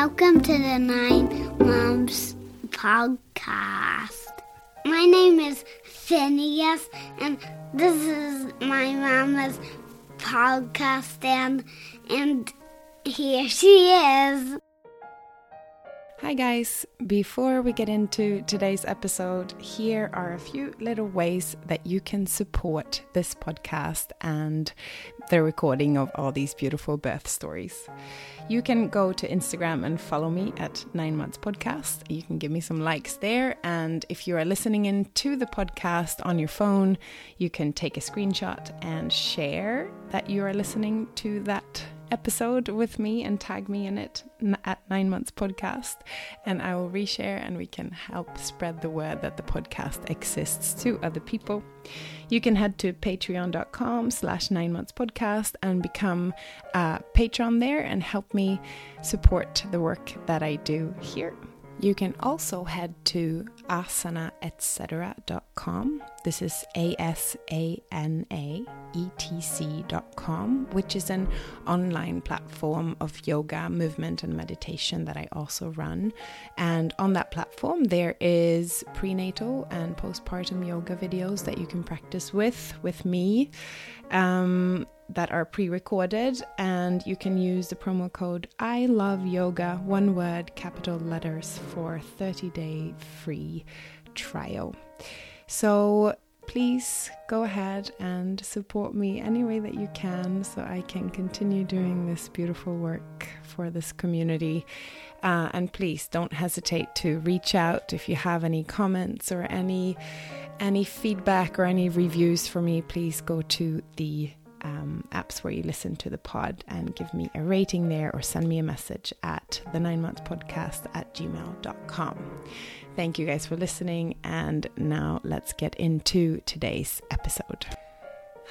Welcome to the Nine Moms podcast. My name is Phineas, and this is my mama's podcast, and, and here she is. Hi, guys. Before we get into today's episode, here are a few little ways that you can support this podcast and the recording of all these beautiful birth stories. You can go to Instagram and follow me at Nine Months Podcast. You can give me some likes there. And if you are listening in to the podcast on your phone, you can take a screenshot and share that you are listening to that episode with me and tag me in it at Nine Months Podcast, and I will reshare and we can help spread the word that the podcast exists to other people. You can head to patreon.com slash nine months podcast and become a patron there and help me support the work that I do here. You can also head to asanaetc.com. This is A S A N A E T C.com, which is an online platform of yoga, movement, and meditation that I also run. And on that platform, there is prenatal and postpartum yoga videos that you can practice with, with me. Um, that are pre recorded, and you can use the promo code I love yoga, one word, capital letters, for 30 day free trial. So please go ahead and support me any way that you can so I can continue doing this beautiful work for this community. Uh, and please don't hesitate to reach out if you have any comments or any any feedback or any reviews for me. Please go to the um, apps where you listen to the pod and give me a rating there or send me a message at the nine months podcast at gmail.com. Thank you guys for listening. And now let's get into today's episode.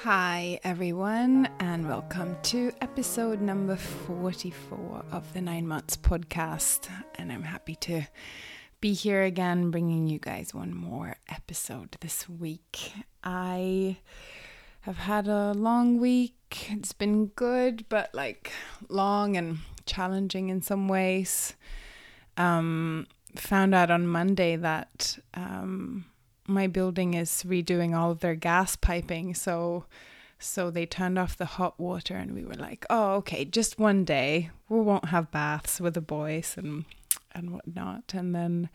Hi, everyone, and welcome to episode number 44 of the Nine Months podcast. And I'm happy to be here again, bringing you guys one more episode this week. I have had a long week. It's been good, but like long and challenging in some ways. Um, found out on Monday that um, my building is redoing all of their gas piping, so so they turned off the hot water, and we were like, "Oh, okay, just one day. We won't have baths with the boys and and whatnot." And then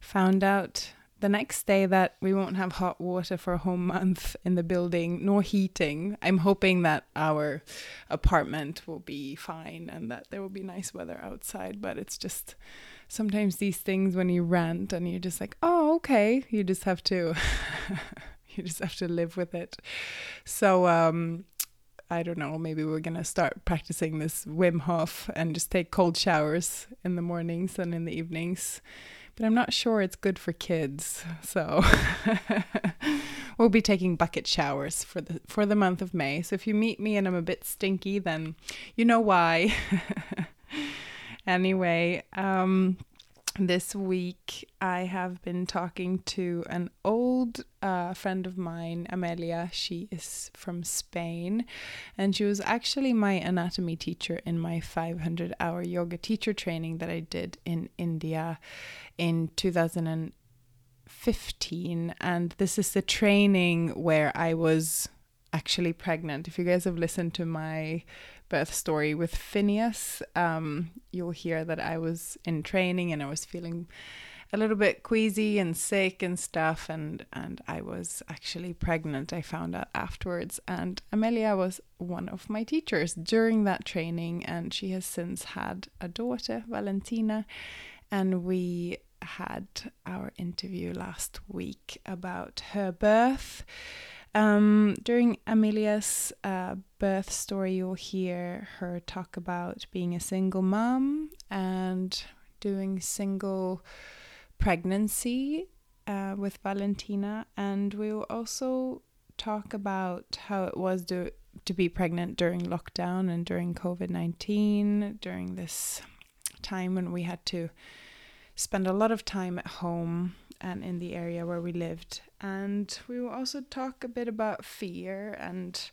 found out the next day that we won't have hot water for a whole month in the building nor heating. I'm hoping that our apartment will be fine and that there will be nice weather outside, but it's just sometimes these things when you rent and you're just like, "Oh, okay." You just have to you just have to live with it. So um I don't know, maybe we're going to start practicing this Wim Hof and just take cold showers in the mornings and in the evenings but I'm not sure it's good for kids. So we'll be taking bucket showers for the for the month of May. So if you meet me and I'm a bit stinky, then you know why. anyway, um, this week I have been talking to an old uh, friend of mine, Amelia. She is from Spain and she was actually my anatomy teacher in my 500 hour yoga teacher training that I did in India in 2015. And this is the training where I was actually pregnant. If you guys have listened to my birth story with Phineas, um, you'll hear that I was in training and I was feeling a little bit queasy and sick and stuff and and I was actually pregnant I found out afterwards and Amelia was one of my teachers during that training and she has since had a daughter Valentina and we had our interview last week about her birth um, during Amelia's uh, birth story, you'll hear her talk about being a single mom and doing single pregnancy uh, with Valentina. And we'll also talk about how it was to, to be pregnant during lockdown and during COVID 19, during this time when we had to spend a lot of time at home and in the area where we lived. And we will also talk a bit about fear and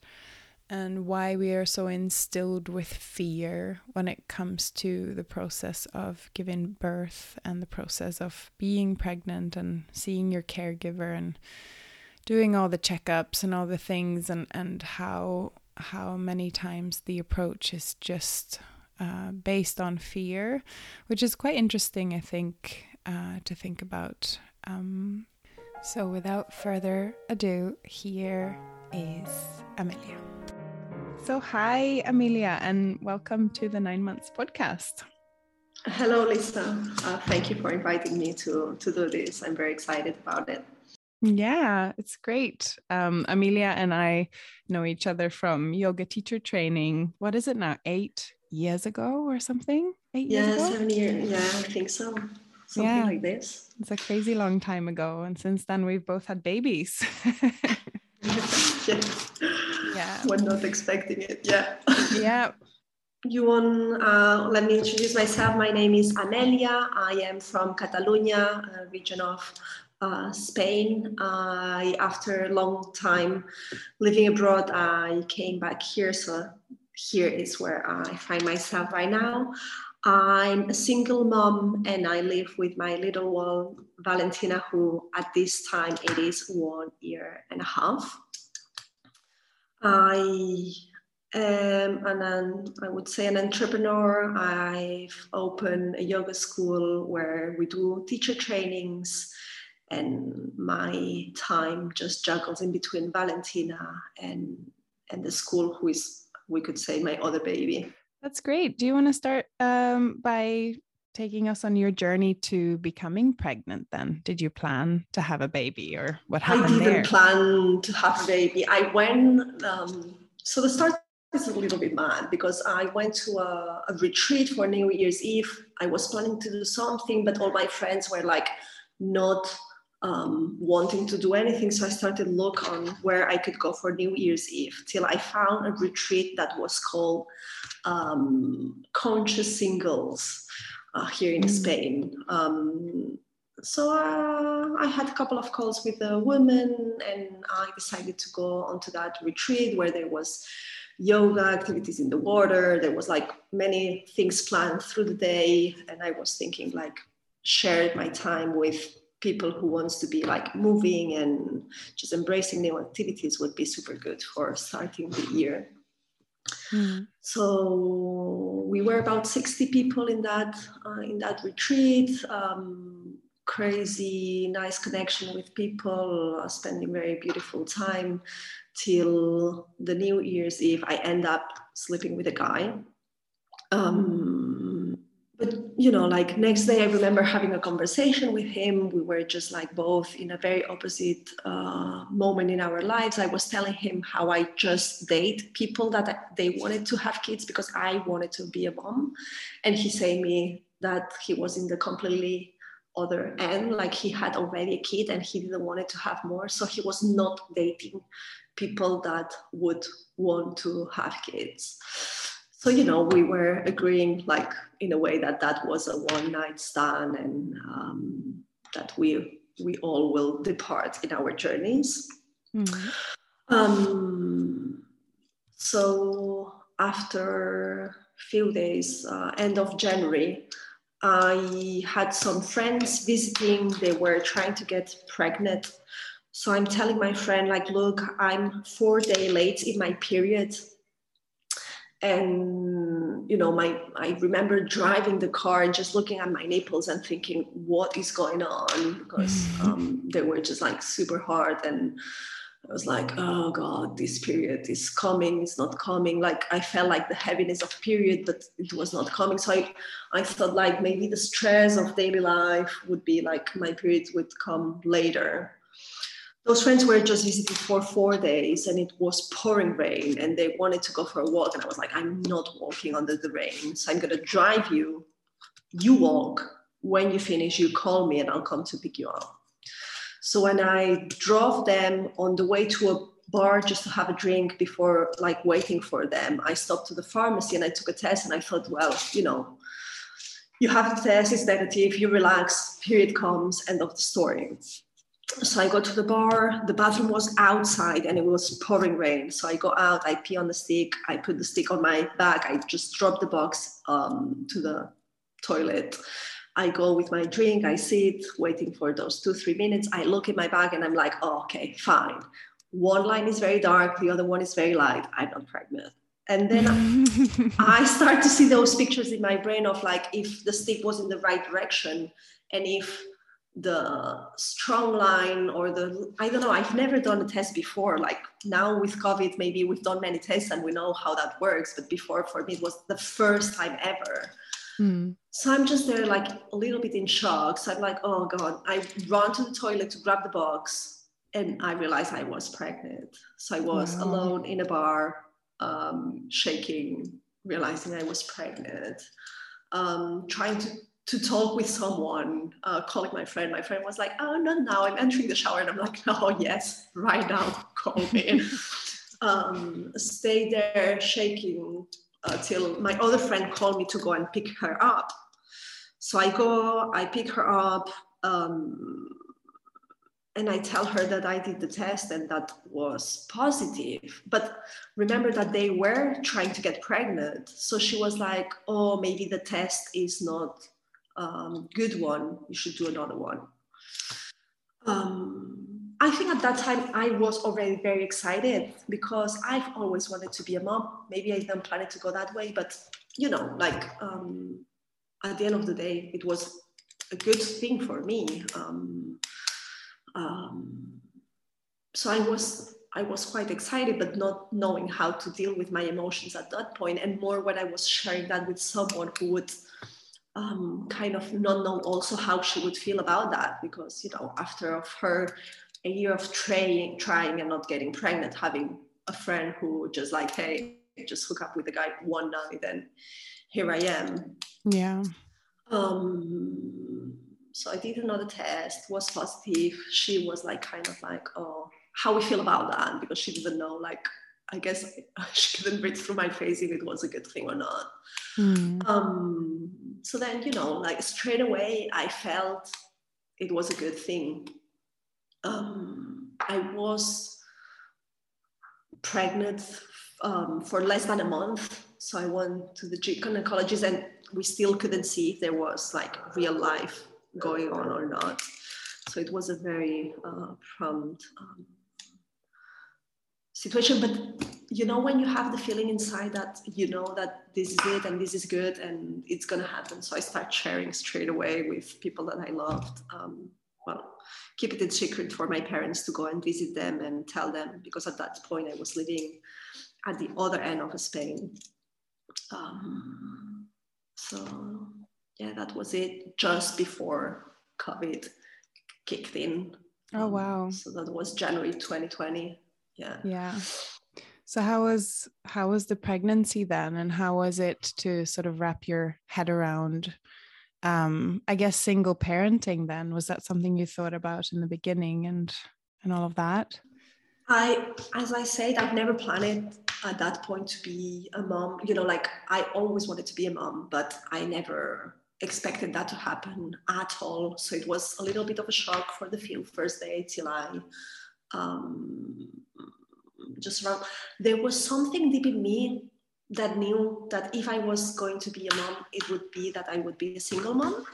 and why we are so instilled with fear when it comes to the process of giving birth and the process of being pregnant and seeing your caregiver and doing all the checkups and all the things and and how how many times the approach is just uh, based on fear, which is quite interesting, I think, uh, to think about. Um, so, without further ado, here is Amelia. So, hi, Amelia, and welcome to the Nine Months podcast. Hello, Lisa. Uh, thank you for inviting me to, to do this. I'm very excited about it. Yeah, it's great. Um, Amelia and I know each other from yoga teacher training. What is it now? Eight years ago or something? Eight yeah, years ago? seven years. Yeah, I think so. Something yeah. like this. It's a crazy long time ago. And since then, we've both had babies. yeah. yeah. We're not expecting it. Yeah. Yeah. You want, uh, let me introduce myself. My name is Amelia. I am from Catalonia, a region of uh, Spain. I, after a long time living abroad, I came back here. So here is where I find myself right now. I'm a single mom and I live with my little one, Valentina, who at this time it is one year and a half. I am an, I would say an entrepreneur. I've opened a yoga school where we do teacher trainings and my time just juggles in between Valentina and and the school who is we could say my other baby. That's great. Do you want to start um, by taking us on your journey to becoming pregnant then? Did you plan to have a baby or what happened? I didn't there? plan to have a baby. I went, um, so the start is a little bit mad because I went to a, a retreat for New Year's Eve. I was planning to do something, but all my friends were like, not um, wanting to do anything. So I started look on where I could go for New Year's Eve till I found a retreat that was called um, Conscious Singles uh, here in mm. Spain. Um, so uh, I had a couple of calls with the women, and I decided to go onto that retreat where there was yoga activities in the water. There was like many things planned through the day, and I was thinking like share my time with people who wants to be like moving and just embracing new activities would be super good for starting the year. Mm. So we were about 60 people in that uh, in that retreat. Um, crazy, nice connection with people, uh, spending very beautiful time till the New Year's Eve. I end up sleeping with a guy. Um, you know like next day i remember having a conversation with him. We were just like both in a very opposite uh, moment in our lives. I was telling him how i just date people that they wanted to have kids because i wanted to be a mom. And he saying me that he was in the completely other end like he had already a kid and he didn't want to have more. So he was not dating people that would want to have kids so you know we were agreeing like in a way that that was a one night stand and um, that we we all will depart in our journeys. Mm-hmm. um, so after a few days uh, end of january i had some friends visiting. They were trying to get pregnant. So i'm telling my friend like look i'm four day late in my period and you know my i remember driving the car and just looking at my nipples and thinking what is going on? Because mm-hmm. um, they were just like super hard. And i was like oh god this period is coming. It's not coming. Like i felt like the heaviness of period but it was not coming. So i, I thought like maybe the stress of daily life would be like my period would come later those friends were just visiting for four days and it was pouring rain and they wanted to go for a walk and i was like i'm not walking under the rain so i'm going to drive you. You walk. When you finish you call me and i'll come to pick you up. So when i drove them on the way to a bar just to have a drink before like waiting for them i stopped to the pharmacy and i took a test and i thought well you know you have a test it's negative you relax period comes end of the story so I go to the bar. The bathroom was outside and it was pouring rain. So I go out, I pee on the stick, I put the stick on my back, I just drop the box um, to the toilet. I go with my drink, I sit waiting for those two, three minutes. I look in my bag and I'm like, oh, okay, fine. One line is very dark, the other one is very light. I'm not pregnant. And then I start to see those pictures in my brain of like if the stick was in the right direction and if the strong line or the i don't know i've never done a test before. Like now with covid maybe we've done many tests and we know how that works but before for me it was the first time ever. Mm. so i'm just there like a little bit in shock. So i'm like oh god. I run to the toilet to grab the box and i realized i was pregnant. So i was wow. alone in a bar um, shaking realizing i was pregnant um, trying to to talk with someone, uh, calling my friend. My friend was like, "Oh, not now. I'm entering the shower," and I'm like, "No, yes, right now. Call me." um, stay there shaking uh, till my other friend called me to go and pick her up. So I go, I pick her up, um, and I tell her that I did the test and that was positive. But remember that they were trying to get pregnant. So she was like, "Oh, maybe the test is not." Um, good one, you should do another one. Um, I think at that time I was already very excited because I've always wanted to be a mom. Maybe I didn't plan it to go that way, but you know, like um, at the end of the day, it was a good thing for me. Um, um, so I was I was quite excited, but not knowing how to deal with my emotions at that point, and more when I was sharing that with someone who would um, kind of not know also how she would feel about that because you know after of her a year of trying trying and not getting pregnant having a friend who just like hey just hook up with the guy one night and here i am yeah um so i did another test was positive she was like kind of like oh how we feel about that because she didn't know like I guess she couldn't read through my face if it was a good thing or not. Mm. Um, so then, you know, like straight away, I felt it was a good thing. Um, I was pregnant um, for less than a month. So I went to the gynecologist and we still couldn't see if there was like real life going on or not. So it was a very uh, prompt um, situation but you know when you have the feeling inside that you know that this is it and this is good and it's going to happen so i start sharing straight away with people that i loved. Um, well keep it in secret for my parents to go and visit them and tell them because at that point i was living at the other end of spain. Um, so yeah that was it just before covid kicked in. Oh wow. So that was january 2020 yeah. Yeah. So how was how was the pregnancy then and how was it to sort of wrap your head around um i guess single parenting then? Was that something you thought about in the beginning and and all of that? I as i said i've never planned at that point to be a mom. You know like i always wanted to be a mom but i never expected that to happen at all. So it was a little bit of a shock for the few first day till i um, just wrong. There was something deep in me that knew that if I was going to be a mom, it would be that I would be a single mom.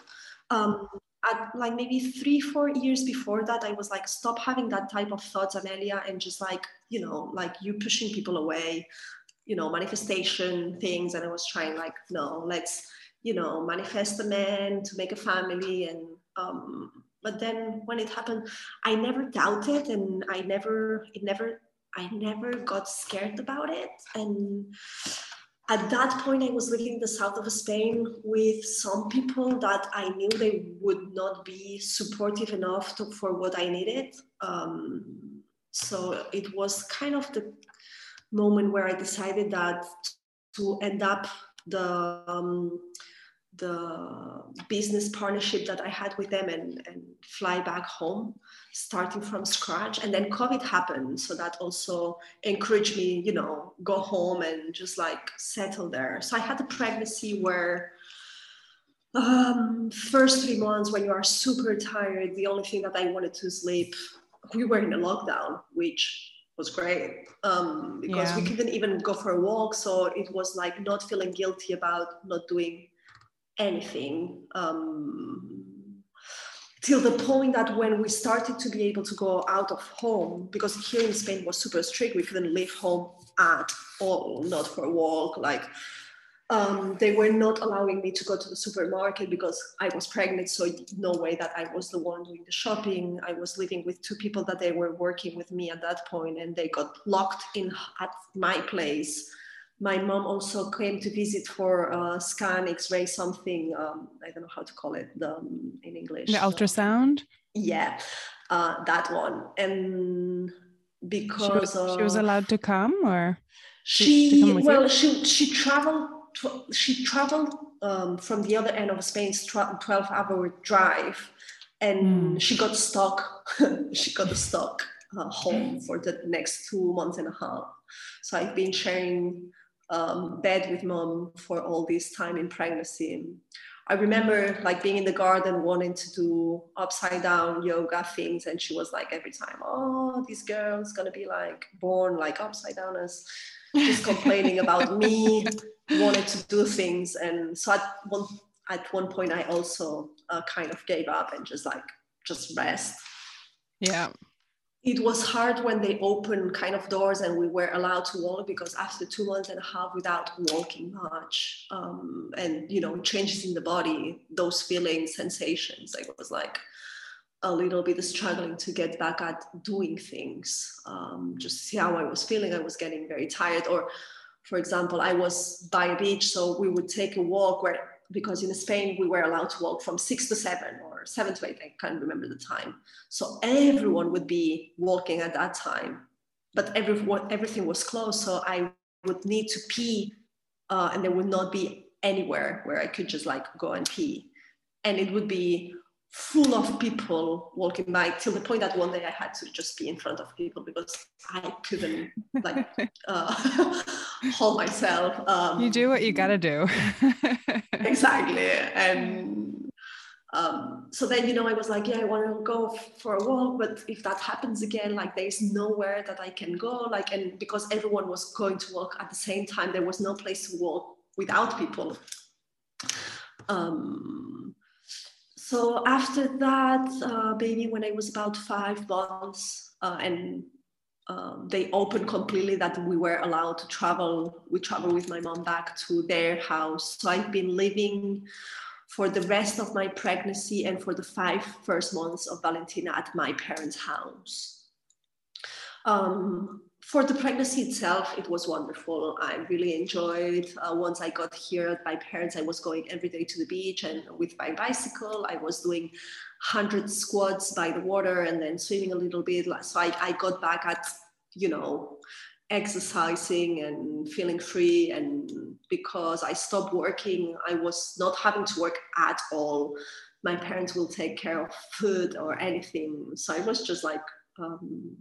Um, at like maybe three, four years before that, I was like, stop having that type of thoughts, Amelia, and just like, you know, like you pushing people away, you know, manifestation things. And I was trying like, no, let's, you know, manifest a man to make a family and um, but then when it happened i never doubted and i never it never i never got scared about it. And at that point i was living in the south of spain with some people that i knew they would not be supportive enough to, for what i needed. Um, so it was kind of the moment where i decided that to end up the um, the business partnership that I had with them and, and fly back home, starting from scratch. And then COVID happened. So that also encouraged me, you know, go home and just like settle there. So I had a pregnancy where um, first three months when you are super tired, the only thing that I wanted to sleep, we were in a lockdown, which was great um, because yeah. we couldn't even go for a walk. So it was like not feeling guilty about not doing anything. Um, till the point that when we started to be able to go out of home, because here in Spain was super strict, we couldn't leave home at all, not for a walk, like um, they were not allowing me to go to the supermarket because I was pregnant. So no way that I was the one doing the shopping. I was living with two people that they were working with me at that point, and they got locked in at my place. My mom also came to visit for uh, scan, X-ray, something. Um, I don't know how to call it the, um, in English. The ultrasound. yeah, uh, that one. And because she was, she was allowed to come, or she well, you? she she traveled she traveled um, from the other end of Spain's 12 hour drive and mm. she got stuck. she got stuck uh, home for the next two months and a half. So I've been sharing um, bed with mom for all this time in pregnancy. I remember like being in the garden wanting to do upside down yoga things, and she was like every time, "Oh, this girl's gonna be like born like upside down as just complaining about me wanted to do things. And so at one at one point i also uh, kind of gave up and just like just rest. Yeah it was hard when they opened kind of doors and we were allowed to walk because after two months and a half without walking much um, and you know changes in the body those feelings sensations i was like a little bit struggling to get back at doing things. Um, just see how i was feeling i was getting very tired or for example i was by a beach so we would take a walk where because in spain we were allowed to walk from six to seven or seven to eight i can't remember the time so everyone would be walking at that time but everyone everything was closed so i would need to pee uh, and there would not be anywhere where i could just like go and pee and it would be full of people walking by till the point that one day I had to just be in front of people because I couldn't like uh, hold myself. Um, you do what you gotta do. exactly. And um, so then, you know, I was like, yeah, I want to go for a walk, but if that happens again, like there's nowhere that I can go. Like, and because everyone was going to walk at the same time, there was no place to walk without people. Um, so after that, uh, baby, when I was about five months, uh, and um, they opened completely that we were allowed to travel. We traveled with my mom back to their house. So I've been living for the rest of my pregnancy and for the five first months of Valentina at my parents' house. Um, for the pregnancy itself, it was wonderful. I really enjoyed. Uh, once I got here, at my parents, I was going every day to the beach and with my bicycle, I was doing 100 squats by the water and then swimming a little bit. So I, I got back at, you know, exercising and feeling free. And because I stopped working, I was not having to work at all. My parents will take care of food or anything. So I was just like, um,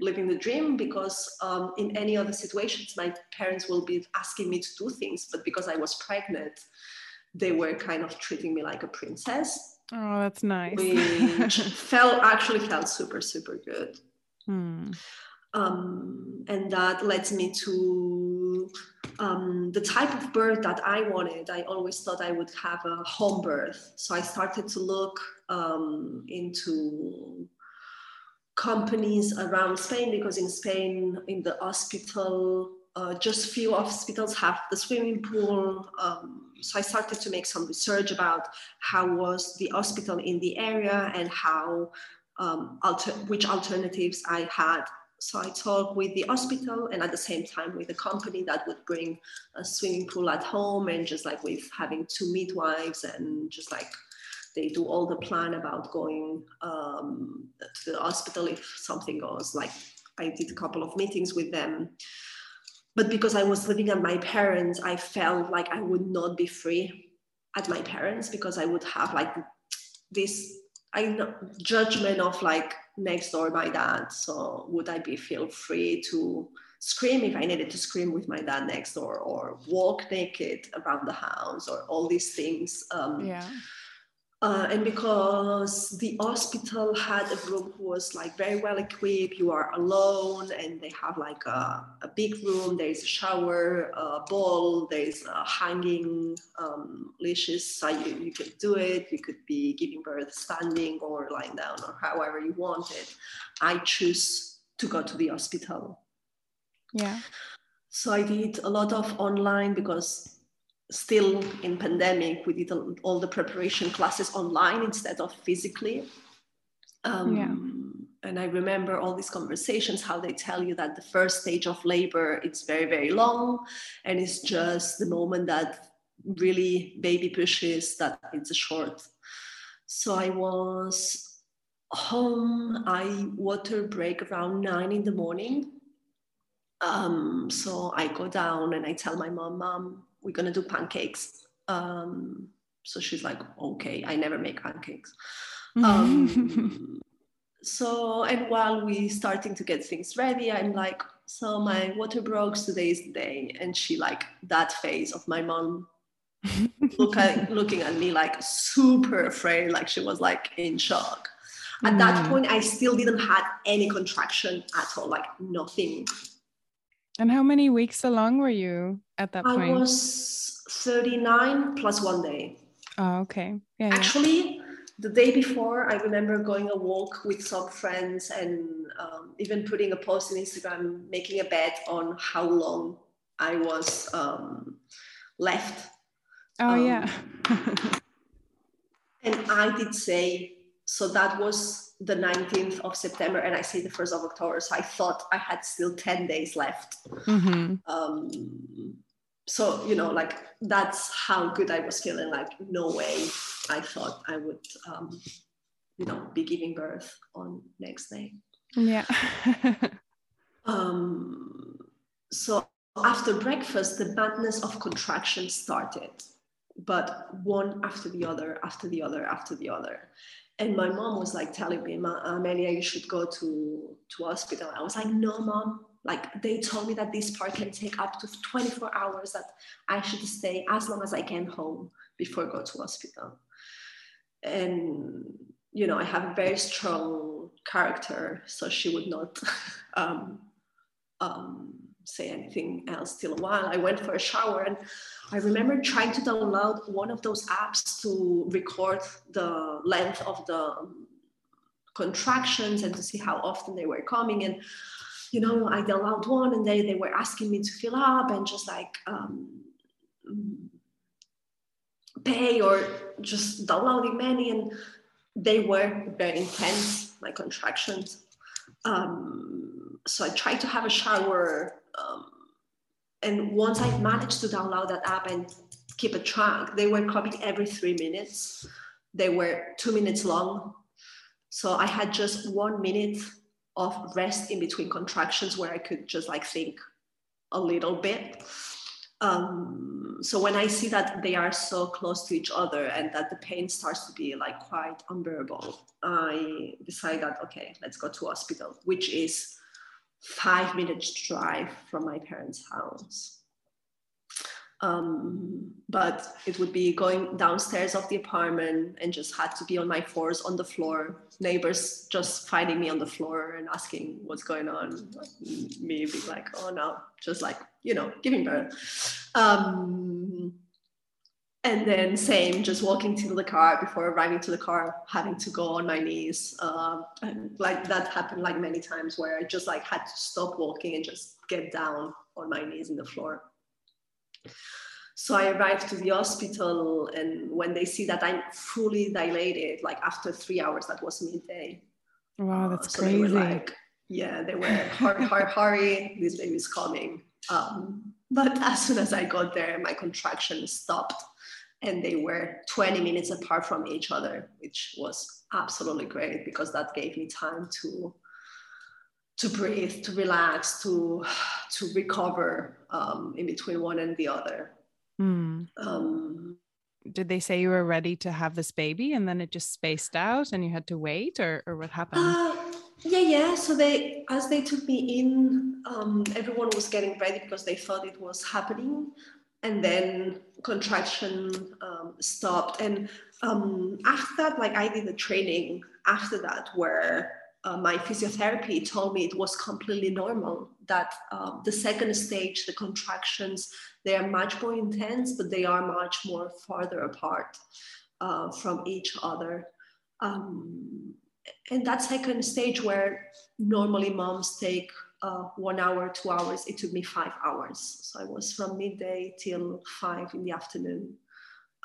living the dream because um, in any other situations my parents will be asking me to do things but because i was pregnant they were kind of treating me like a princess oh that's nice which felt actually felt super super good hmm. Um, and that led me to um, the type of birth that I wanted. I always thought I would have a home birth. So I started to look um, into companies around Spain because in Spain, in the hospital, uh, just few hospitals have the swimming pool. Um, so I started to make some research about how was the hospital in the area and how um, alter- which alternatives I had. So I talked with the hospital and at the same time with the company that would bring a swimming pool at home and just like with having two midwives and just like they do all the plan about going um, to the hospital if something goes. Like I did a couple of meetings with them. But because I was living at my parents, I felt like I would not be free at my parents because I would have like this I know, judgment of like next door my dad. So would I be feel free to scream if I needed to scream with my dad next door or walk naked around the house or all these things. Um, yeah. Uh, and because the hospital had a room who was like very well equipped, you are alone, and they have like a, a big room. There is a shower, a bowl, there is a hanging um, leashes, so you, you could do it. You could be giving birth standing or lying down or however you wanted. I choose to go to the hospital. Yeah. So I did a lot of online because still in pandemic we did all the preparation classes online instead of physically. Um, yeah. and i remember all these conversations how they tell you that the first stage of labor it's very very long. And it's just the moment that really baby pushes that it's a short. So i was home i water break around nine in the morning. Um, so i go down and i tell my mom mom we're gonna do pancakes. Um, so she's like, okay, I never make pancakes. Um, so and while we starting to get things ready, I'm like, so my water broke. Today is the day, and she like that face of my mom, look at, looking at me like super afraid, like she was like in shock. At mm. that point, I still didn't have any contraction at all, like nothing. And how many weeks along were you at that point? I was 39 plus one day. Oh, okay. Yeah. Actually, yeah. the day before, I remember going a walk with some friends and um, even putting a post in Instagram, making a bet on how long I was um, left. Oh, um, yeah. and I did say, so that was the 19th of September and I say the 1st of October. So I thought I had still 10 days left. Mm-hmm. Um, so, you know, like that's how good I was feeling. Like, no way I thought I would, um, you know, be giving birth on next day. Yeah. um, so after breakfast, the madness of contraction started, but one after the other, after the other, after the other and my mom was like telling me, Amelia, you should go to to hospital. I was like, no, mom. Like they told me that this part can take up to 24 hours. That I should stay as long as I can home before I go to hospital. And you know, I have a very strong character, so she would not um, um, say anything else till a while. I went for a shower and I remember trying to download one of those apps to record the length of the contractions and to see how often they were coming. And, you know, I downloaded one and they, they were asking me to fill up and just like um, pay or just downloading many. And they were very intense, my contractions. Um, so I tried to have a shower um, and once I managed to download that app and keep a track, they were coming every three minutes. They were two minutes long. So I had just one minute of rest in between contractions where I could just like think a little bit. Um, so when I see that they are so close to each other and that the pain starts to be like quite unbearable, I decide that okay, let's go to hospital, which is five minutes drive from my parents' house. Um, but it would be going downstairs of the apartment and just had to be on my fours on the floor. Neighbors just finding me on the floor and asking what's going on. Me being like, oh no, just like, you know, giving birth. Um, and then same just walking to the car before arriving to the car having to go on my knees uh, like that happened like many times where i just like had to stop walking and just get down on my knees in the floor. So i arrived to the hospital and when they see that i'm fully dilated like after three hours that was midday. Wow that's uh, so crazy. like yeah they were hurry hurry hurry this baby's coming. Um, but as soon as i got there my contraction stopped and they were 20 minutes apart from each other, which was absolutely great because that gave me time to to breathe, to relax, to to recover um, in between one and the other. Mm. Um, Did they say you were ready to have this baby and then it just spaced out and you had to wait, or, or what happened? Uh, yeah, yeah. So they, as they took me in, um, everyone was getting ready because they thought it was happening, and then contraction um, stopped. And um, after that, like I did a training after that where uh, my physiotherapy told me it was completely normal. That uh, the second stage, the contractions, they are much more intense, but they are much more farther apart uh, from each other. Um, and that second stage where normally moms take uh, one hour, two hours, it took me five hours. So I was from midday till five in the afternoon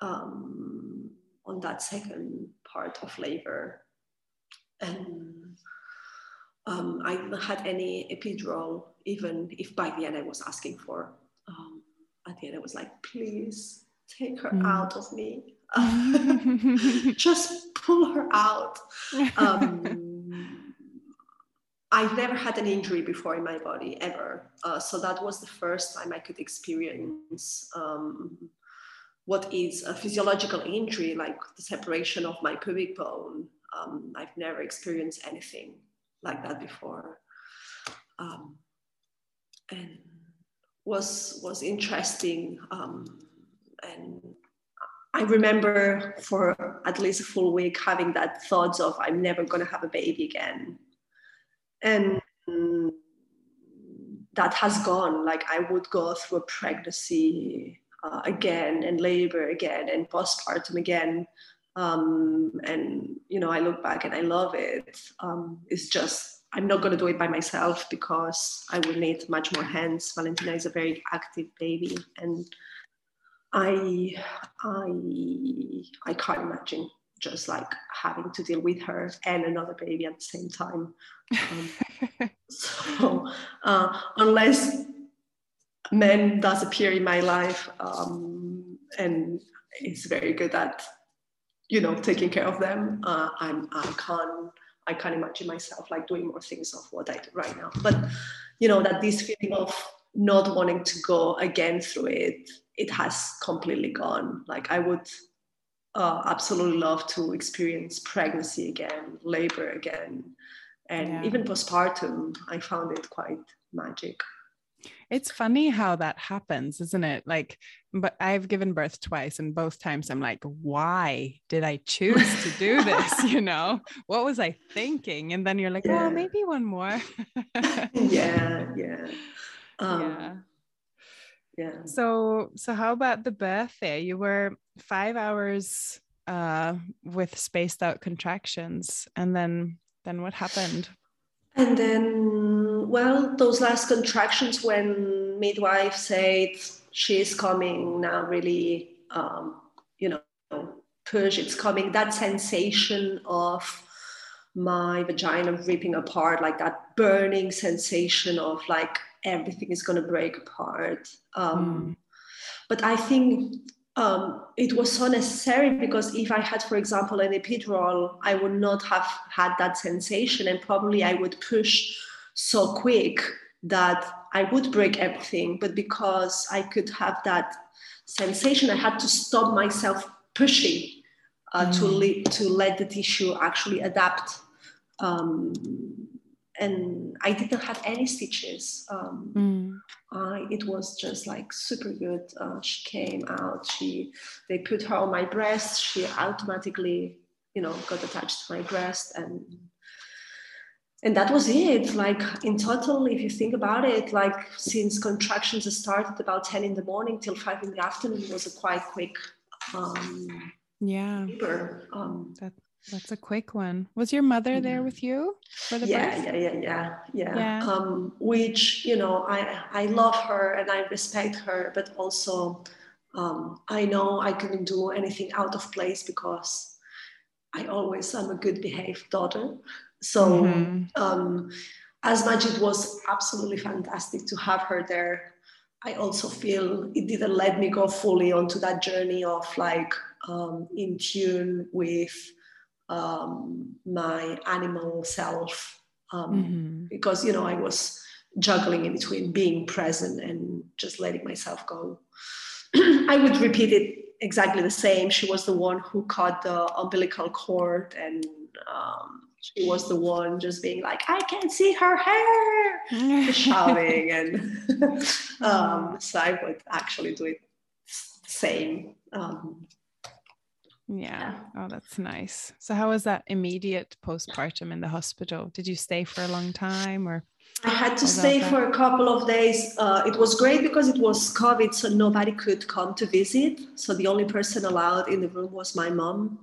um, on that second part of labor. And um, I didn't had any epidural, even if by the end I was asking for. Um, at the end, I was like, please take her mm. out of me. just pull her out. Um, I've never had an injury before in my body ever. Uh, so that was the first time I could experience um, what is a physiological injury, like the separation of my pubic bone. Um, I've never experienced anything like that before. Um, and was was interesting um, and I remember for at least a full week having that thoughts of I'm never going to have a baby again. And that has gone. Like I would go through a pregnancy uh, again and labor again and postpartum again. Um, and, you know, I look back and I love it. Um, it's just, I'm not going to do it by myself because I will need much more hands. Valentina is a very active baby and I, I, I can't imagine just like having to deal with her and another baby at the same time. Um, so uh, unless men does appear in my life um, and is very good at, you know, taking care of them, uh, I'm, I can't, I can't imagine myself like doing more things of what I do right now. But, you know, that this feeling of not wanting to go again through it it has completely gone. Like I would uh, absolutely love to experience pregnancy again, labor again, and yeah. even postpartum. I found it quite magic. It's funny how that happens, isn't it? Like, but I've given birth twice, and both times I'm like, why did I choose to do this? you know, what was I thinking? And then you're like, yeah. oh, maybe one more. yeah, yeah. Um, yeah yeah. So so how about the birth there you were five hours uh with spaced out contractions and then then what happened? And then well those last contractions when midwife said she's coming now really um you know push it's coming that sensation of my vagina ripping apart like that burning sensation of like everything is going to break apart. Um, mm. But I think um, it was so necessary because if I had, for example, an epidural, I would not have had that sensation, and probably I would push so quick that I would break everything. But because I could have that sensation, I had to stop myself pushing uh, mm. to, le- to let the tissue actually adapt. Um, and I didn't have any stitches. Um, mm. I, it was just like super good. Uh, she came out. She they put her on my breast. She automatically, you know, got attached to my breast, and and that was it. Like in total, if you think about it, like since contractions started about ten in the morning till five in the afternoon, was a quite quick. Um, yeah. Labor. Um, that that's a quick one. Was your mother there with you for the yeah, birth? Yeah, yeah, yeah, yeah, yeah. Um, which you know, I I love her and I respect her, but also um, I know I couldn't do anything out of place because I always am a good behaved daughter. So mm-hmm. um, as much it was absolutely fantastic to have her there. I also feel it didn't let me go fully onto that journey of like um, in tune with um, my animal self um, mm-hmm. because you know I was juggling in between being present and just letting myself go. I would repeat it exactly the same. She was the one who caught the umbilical cord and um, she was the one just being like, I can't see her hair, shouting. And um, so I would actually do it same. Um, yeah. Oh, that's nice. So, how was that immediate postpartum in the hospital? Did you stay for a long time or? I had to stay for a couple of days. Uh, it was great because it was COVID, so nobody could come to visit. So the only person allowed in the room was my mom,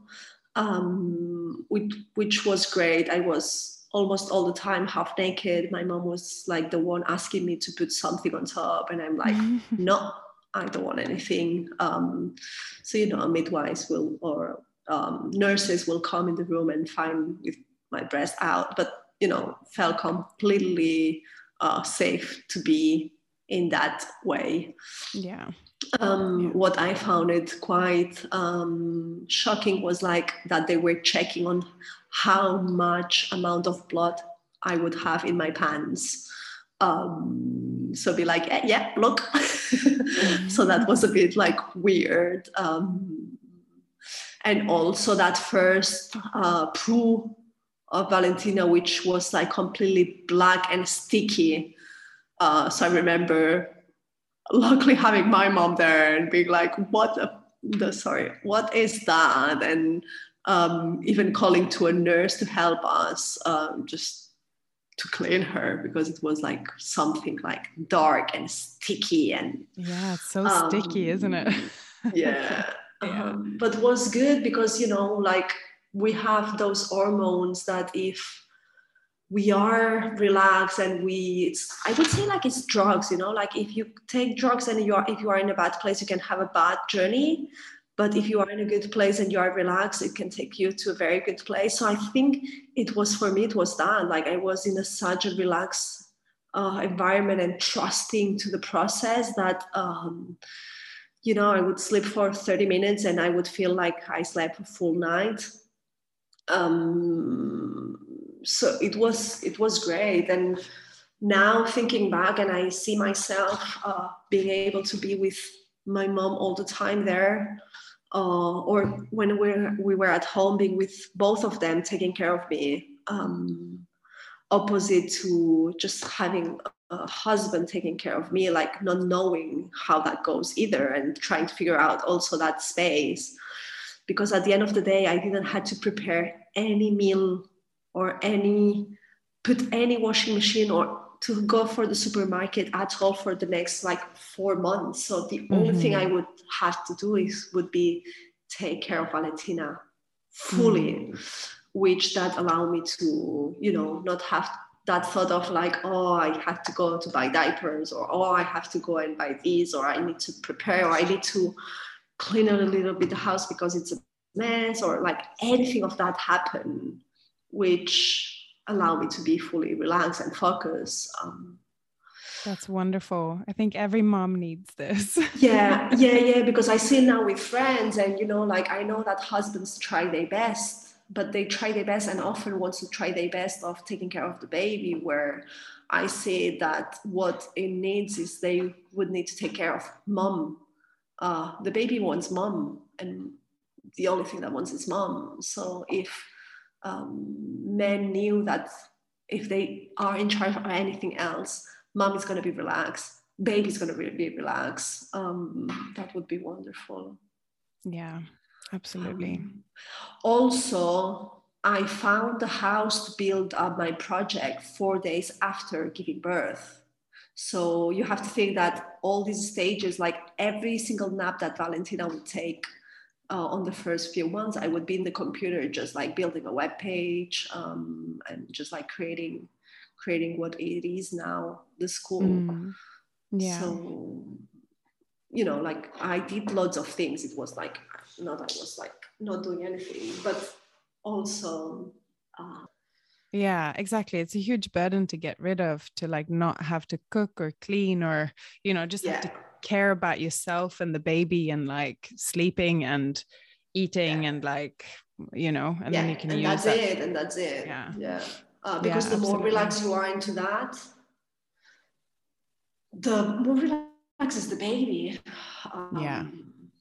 um, which, which was great. I was almost all the time half naked. My mom was like the one asking me to put something on top, and I'm like, no, I don't want anything. Um, so you know, midwives will or um, nurses will come in the room and find with my breast out, but you know felt completely uh, safe to be in that way yeah um, yeah. what I found it quite um, shocking was like that they were checking on how much amount of blood I would have in my pants. Um, so be like, yeah, yeah look. so that was a bit like weird. Um, and also that first uh, of Valentina, which was like completely black and sticky. Uh, so I remember luckily having my mom there and being like, what the, the sorry, what is that? And um, even calling to a nurse to help us um, just to clean her because it was like something like dark and sticky and yeah it's so um, sticky isn't it yeah, yeah. Um, but was good because you know like we have those hormones that if we are relaxed and we it's i would say like it's drugs you know like if you take drugs and you are if you are in a bad place you can have a bad journey but if you are in a good place and you are relaxed it can take you to a very good place. So i think it was for me it was that. Like i was in a such a relaxed uh, environment and trusting to the process that um, you know i would sleep for 30 minutes and i would feel like i slept a full night. Um, so it was it was great. And now thinking back and i see myself uh, being able to be with my mom all the time there uh, or when we we were at home being with both of them taking care of me um, opposite to just having a husband taking care of me like not knowing how that goes either and trying to figure out also that space. Because at the end of the day i didn't have to prepare any meal or any put any washing machine or to go for the supermarket at all for the next like four months. So the mm-hmm. only thing I mm-hmm. would have to do is would be take care of Valentina fully, mm-hmm. which that allowed me to, you know, not have that thought of like, oh, I have to go to buy diapers or oh, I have to go and buy these or I need to prepare or I need to clean a little bit the house because it's a mess or like anything of that happen which allow me to be fully relaxed and focused um, that's wonderful. I think every mom needs this. Yeah yeah yeah because i see now with friends and you know like i know that husbands try their best but they try their best and often want to try their best of taking care of the baby where i say that what it needs is they would need to take care of mom. Uh, the baby wants mom and the only thing that wants is mom. So if um, men knew that if they are in charge of anything else, mom is going to be relaxed, baby's going to be relaxed. Um, that would be wonderful. Yeah, absolutely. Um, also, I found the house to build up my project four days after giving birth. So you have to think that all these stages, like every single nap that Valentina would take, uh, on the first few months, I would be in the computer just like building a web page um, and just like creating creating what it is now, the school. Mm. Yeah. So, you know, like I did lots of things. It was like not I was like not doing anything, but also. Uh, yeah exactly it's a huge burden to get rid of to like not have to cook or clean or you know just yeah. have to care about yourself and the baby and like sleeping and eating yeah. and like you know and yeah. then you can and use that's that. it and that's it yeah yeah uh, because yeah, the more relaxed you are into that the more relaxed is the baby um, yeah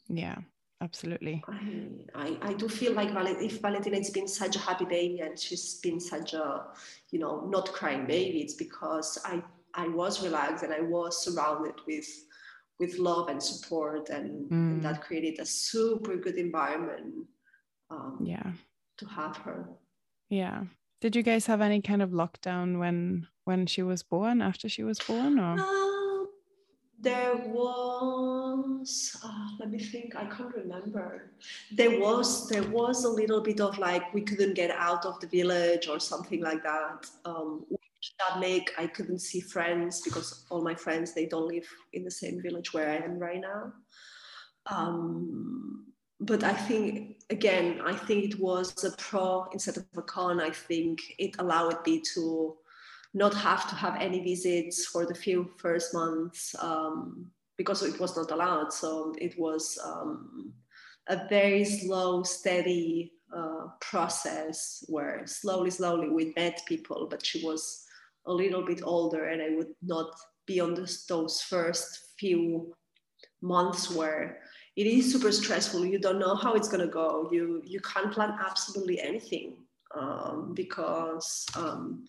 yeah absolutely. I, I, I do feel like if Valentina has been such a happy baby and she's been such a, you know, not crying baby, it's because I, I was relaxed and I was surrounded with with love and support and, mm. and that created a super good environment um, yeah. to have her. Yeah. Did you guys have any kind of lockdown when when she was born after she was born or? Uh, there was uh, let me think i can't remember. There was there was a little bit of like we couldn't get out of the village or something like that. Um, that make i couldn't see friends because all my friends they don't live in the same village where i am right now um, but i think again i think it was a pro instead of a con i think it allowed me to not have to have any visits for the few first months um, because it was not allowed. So it was um, a very slow, steady uh, process where slowly, slowly we met people, but she was a little bit older and I would not be on this, those first few months where it is super stressful. You don't know how it's going to go. You, you can't plan absolutely anything um, because um,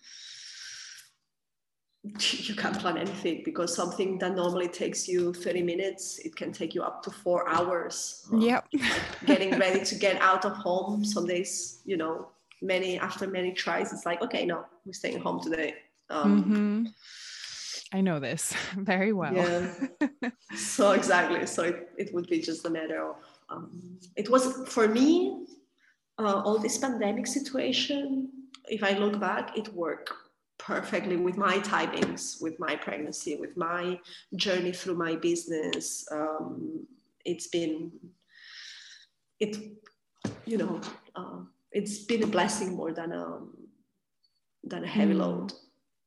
you can't plan anything because something that normally takes you 30 minutes it can take you up to four hours yep getting ready to get out of home some days you know many after many tries it's like okay no we're staying home today um, mm-hmm. i know this very well yeah so exactly so it, it would be just a matter of um, it was for me uh, all this pandemic situation if i look back it worked perfectly with my timings, with my pregnancy, with my journey through my business. Um, it's been, it, you know, uh, it's been a blessing more than a than a heavy mm. load.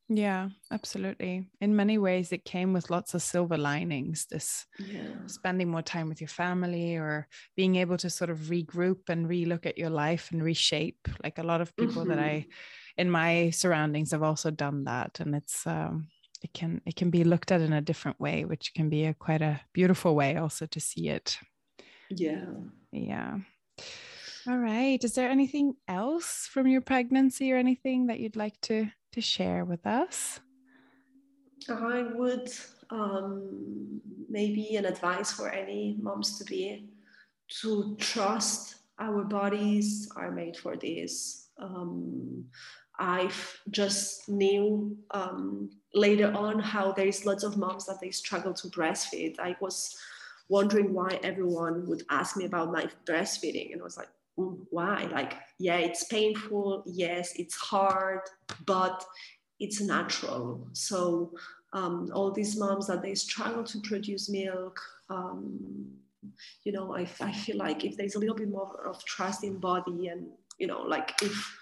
Yeah, absolutely. In many ways, it came with lots of silver linings. This yeah. spending more time with your family or being able to sort of regroup and relook at your life and reshape. Like a lot of people mm-hmm. that I in my surroundings have also done that and it's um, it can it can be looked at in a different way which can be a quite a beautiful way also to see it yeah yeah all right. Is there anything else from your pregnancy or anything that you'd like to to share with us? I would um, maybe an advice for any moms to be to trust our bodies are made for this. Um, I've just knew um, later on how there's lots of moms that they struggle to breastfeed. I was wondering why everyone would ask me about my breastfeeding, and I was like, why? Like, yeah, it's painful. Yes, it's hard, but it's natural. So um, all these moms that they struggle to produce milk. Um, you know, I, I feel like if there's a little bit more of trust in body and, you know, like if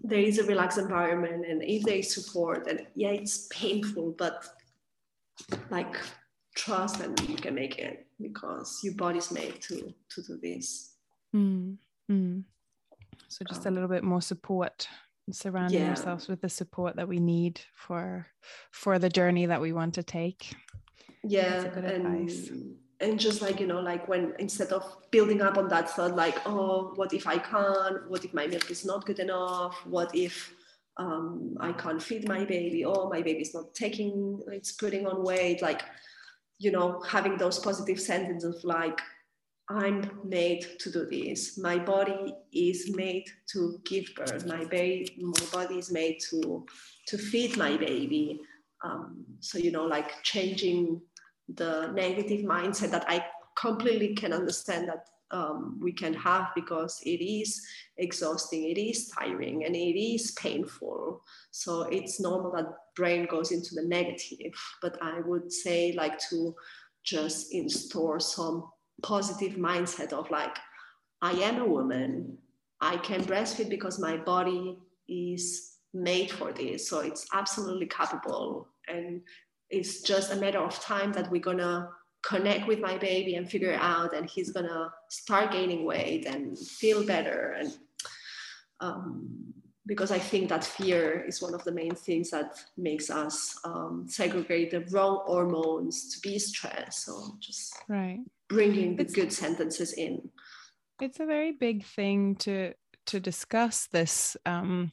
there is a relaxed environment and if is support and yeah it's painful but like trust and you can make it because your body's made to to do this mm, mm. so just um, a little bit more support surrounding yeah. ourselves with the support that we need for for the journey that we want to take. Yeah and advice. and just like you know like when instead of building up on that thought like oh what if i can't? What if my milk is not good enough? What if um, i can't feed my baby? Oh my baby's not taking it's putting on weight. Like you know having those positive sentences of like i'm made to do this my body is made to give birth my baby my body is made to to feed my baby um, so you know like changing the negative mindset that I completely can understand that um, we can have because it is exhausting, it is tiring, and it is painful. So it's normal that brain goes into the negative. But I would say like to just install some positive mindset of like, I am a woman. I can breastfeed because my body is made for this. So it's absolutely capable. And it's just a matter of time that we're gonna connect with my baby and figure out and he's gonna start gaining weight and feel better and um, because i think that fear is one of the main things that makes us um, segregate the wrong hormones to be stressed so just right bringing the it's, good sentences in it's a very big thing to to discuss this um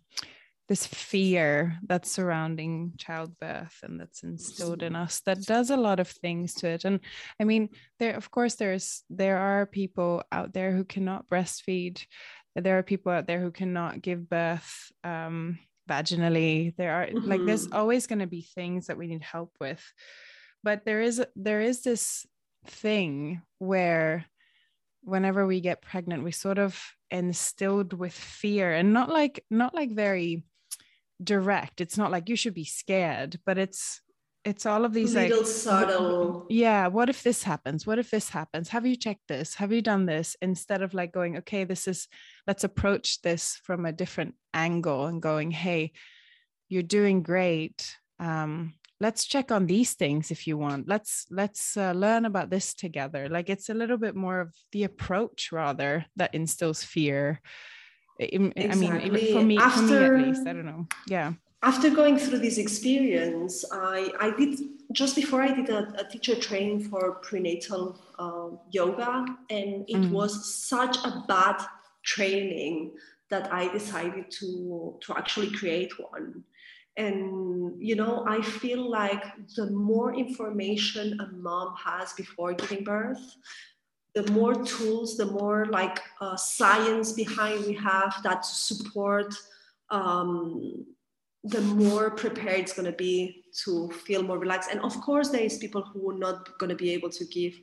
this fear that's surrounding childbirth and that's instilled in us that does a lot of things to it and i mean there of course there's there are people out there who cannot breastfeed there are people out there who cannot give birth um, vaginally there are mm-hmm. like there's mm-hmm. always going to be things that we need help with but there is there is this thing where whenever we get pregnant we sort of instilled with fear and not like not like very direct. It's not like you should be scared but it's it's all of these little like subtle. Yeah what if this happens? What if this happens? Have you checked this? Have you done this? Instead of like going okay this is let's approach this from a different angle and going hey you're doing great um let's check on these things if you want let's let's uh, learn about this together like it's a little bit more of the approach rather that instills fear I, exactly. I mean for me After... for me at least i don't know yeah after going through this experience, I, I did just before I did a, a teacher training for prenatal uh, yoga, and it mm. was such a bad training that I decided to to actually create one. And you know, I feel like the more information a mom has before giving birth, the more tools, the more like uh, science behind we have that support um, the more prepared it's going to be to feel more relaxed. And of course, there is people who are not going to be able to give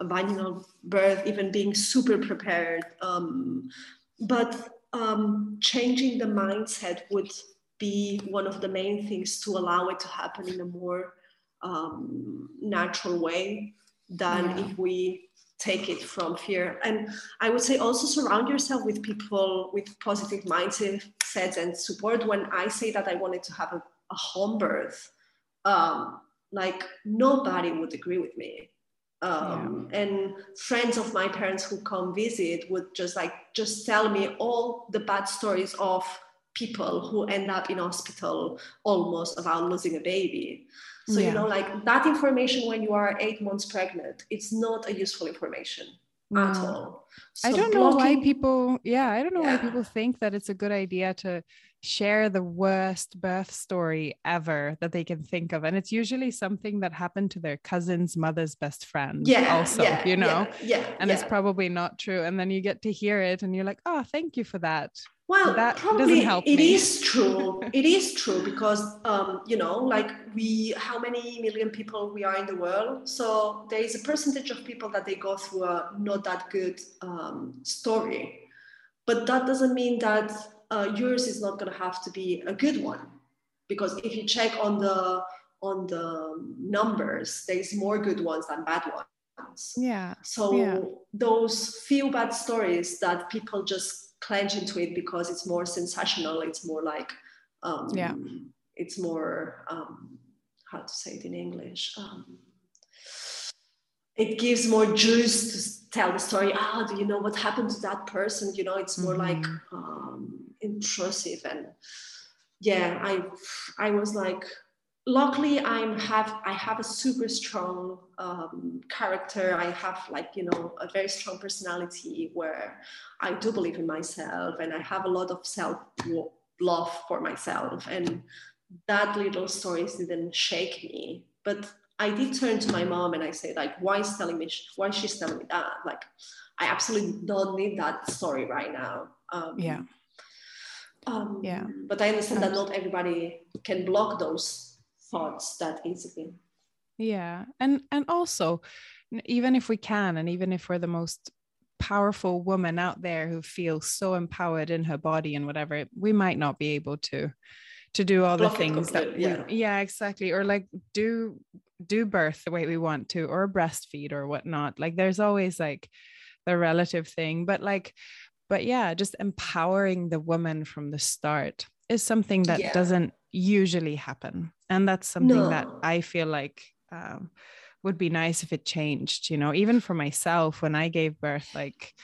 a vaginal birth, even being super prepared. Um, but um, changing the mindset would be one of the main things to allow it to happen in a more um, natural way than yeah. if we take it from fear. And I would say also surround yourself with people with positive mindsets and support. When I say that I wanted to have a, a home birth, um, like nobody would agree with me. Um, yeah. and friends of my parents who come visit would just like just tell me all the bad stories of people who end up in hospital almost about losing a baby so, yeah. you know, like that information when you are eight months pregnant, it's not a useful information no. at all. So I don't blocking, know why people, yeah, I don't know yeah. why people think that it's a good idea to share the worst birth story ever that they can think of. And it's usually something that happened to their cousin's mother's best friend. Yeah. Also, yeah, you know? Yeah. yeah and it's probably not true. And then you get to hear it and you're like, oh, thank you for that. Well, that probably it is true. it is true because um, you know, like we, how many million people we are in the world. So there is a percentage of people that they go through a not that good um, story, but that doesn't mean that uh, yours is not going to have to be a good one, because if you check on the on the numbers, there is more good ones than bad ones. Yeah. So yeah. those few bad stories that people just clench into it because it's more sensational. It's more like, um, yeah, it's more, um, how to say it in English? Um, it gives more juice to tell the story. Ah, do you know what happened to that person? You know, it's more mm-hmm. like um, intrusive and yeah, I I was like luckily i'm have i have a super strong um, character. I have like you know a very strong personality where i do believe in myself and i have a lot of self love for myself. And that little stories didn't shake me. But i did turn to my mom and i said like why is telling me why she's telling me that? Like i absolutely don't need that story right now. Um, yeah. um, yeah. but i understand that not everybody can block those thoughts that easily yeah and and also even if we can and even if we're the most powerful woman out there who feels so empowered in her body and whatever we might not be able to to do all Block the things that we, yeah. yeah exactly or like do do birth the way we want to or breastfeed or whatnot like there's always like the relative thing but like but yeah just empowering the woman from the start is something that yeah. doesn't usually happen and that's something no. that i feel like um, would be nice if it changed you know even for myself when i gave birth like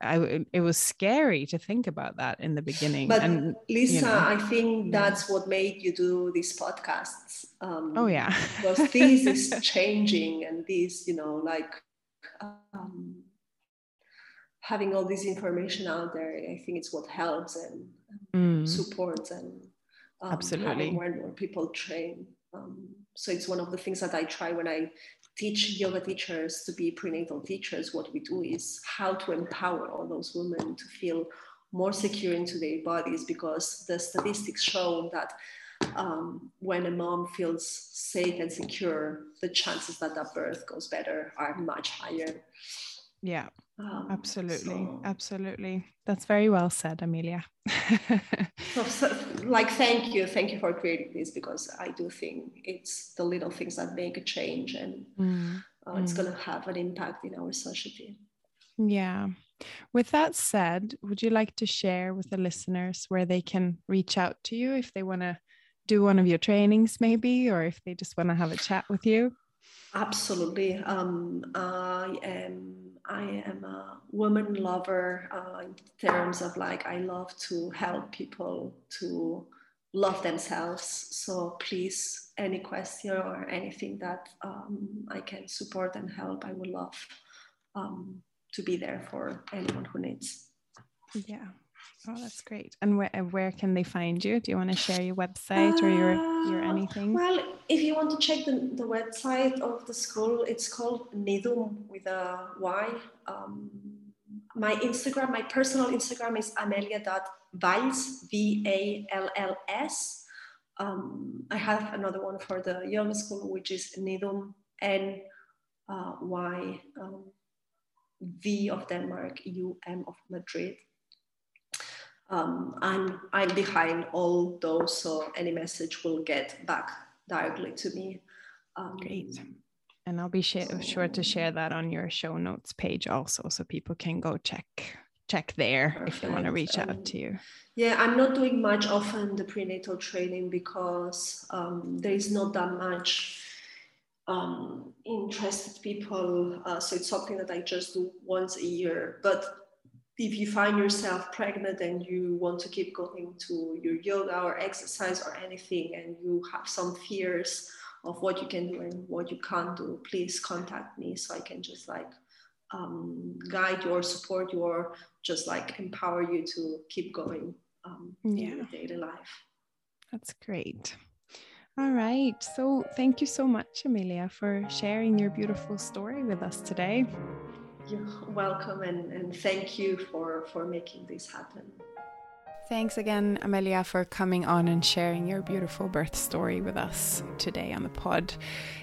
I, it was scary to think about that in the beginning. But and, Lisa, you know, I think that's what made you do these podcasts. Um, oh yeah, because this is changing, and this, you know, like um, having all this information out there, I think it's what helps and mm. supports and um, absolutely more and more people train. Um, so it's one of the things that I try when I teach yoga teachers to be prenatal teachers. What we do is how to empower all those women to feel more secure into their bodies because the statistics show that um, when a mom feels safe and secure, the chances that that birth goes better are much higher. Yeah, um, absolutely. So, absolutely. That's very well said, Amelia. so, so, like, thank you. Thank you for creating this because I do think it's the little things that make a change and mm, uh, it's mm. going to have an impact in our society. Yeah. With that said, would you like to share with the listeners where they can reach out to you if they want to do one of your trainings, maybe, or if they just want to have a chat with you? Absolutely. Um, I am I am a woman lover uh, in terms of like I love to help people to love themselves. So please, any question or anything that um, I can support and help, I would love um, to be there for anyone who needs. Yeah. Oh, that's great. And where where can they find you? Do you want to share your website or your your uh, anything? Well, if you want to check the, the website of the school, it's called Nydum with a Y. Um, my Instagram, my personal Instagram is amelia.valls, V-A-L-L-S. Um, I have another one for the yoga school, which is Nydum, N uh, um, V of Denmark, U M of Madrid um, I'm I'm behind all those, so any message will get back directly to me. Um, Great. And I'll be sh- so, sure to share that on your show notes page also, so people can go check check there perfect. if they want to reach um, out to you. Yeah, I'm not doing much often the prenatal training because um, there is not that much um, interested people. Uh, so it's something that I just do once a year. But if you find yourself pregnant and you want to keep going to your yoga or exercise or anything and you have some fears of what you can do and what you can't do please contact me so i can just like um, guide you or support you or just like empower you to keep going um, yeah. in your daily life. That's great. All right. So thank you so much amelia for sharing your beautiful story with us today you're welcome and, and thank you for, for making this happen. Thanks again, Amelia, for coming on and sharing your beautiful birth story with us today on the pod.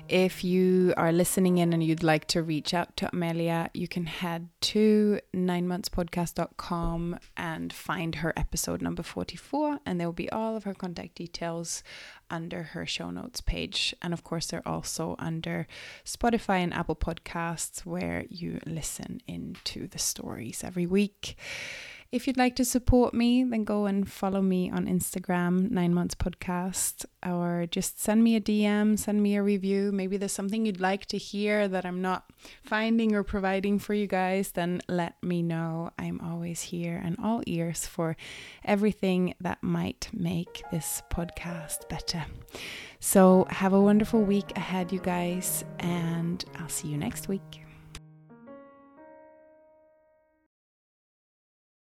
If you are listening in and you'd like to reach out to Amelia, you can head to ninemonthspodcast.com and find her episode number 44, and there will be all of her contact details under her show notes page. And of course, they're also under Spotify and Apple Podcasts, where you listen into the stories every week. If you'd like to support me, then go and follow me on Instagram, Nine Months Podcast, or just send me a DM, send me a review. Maybe there's something you'd like to hear that I'm not finding or providing for you guys, then let me know. I'm always here and all ears for everything that might make this podcast better. So, have a wonderful week ahead, you guys, and I'll see you next week.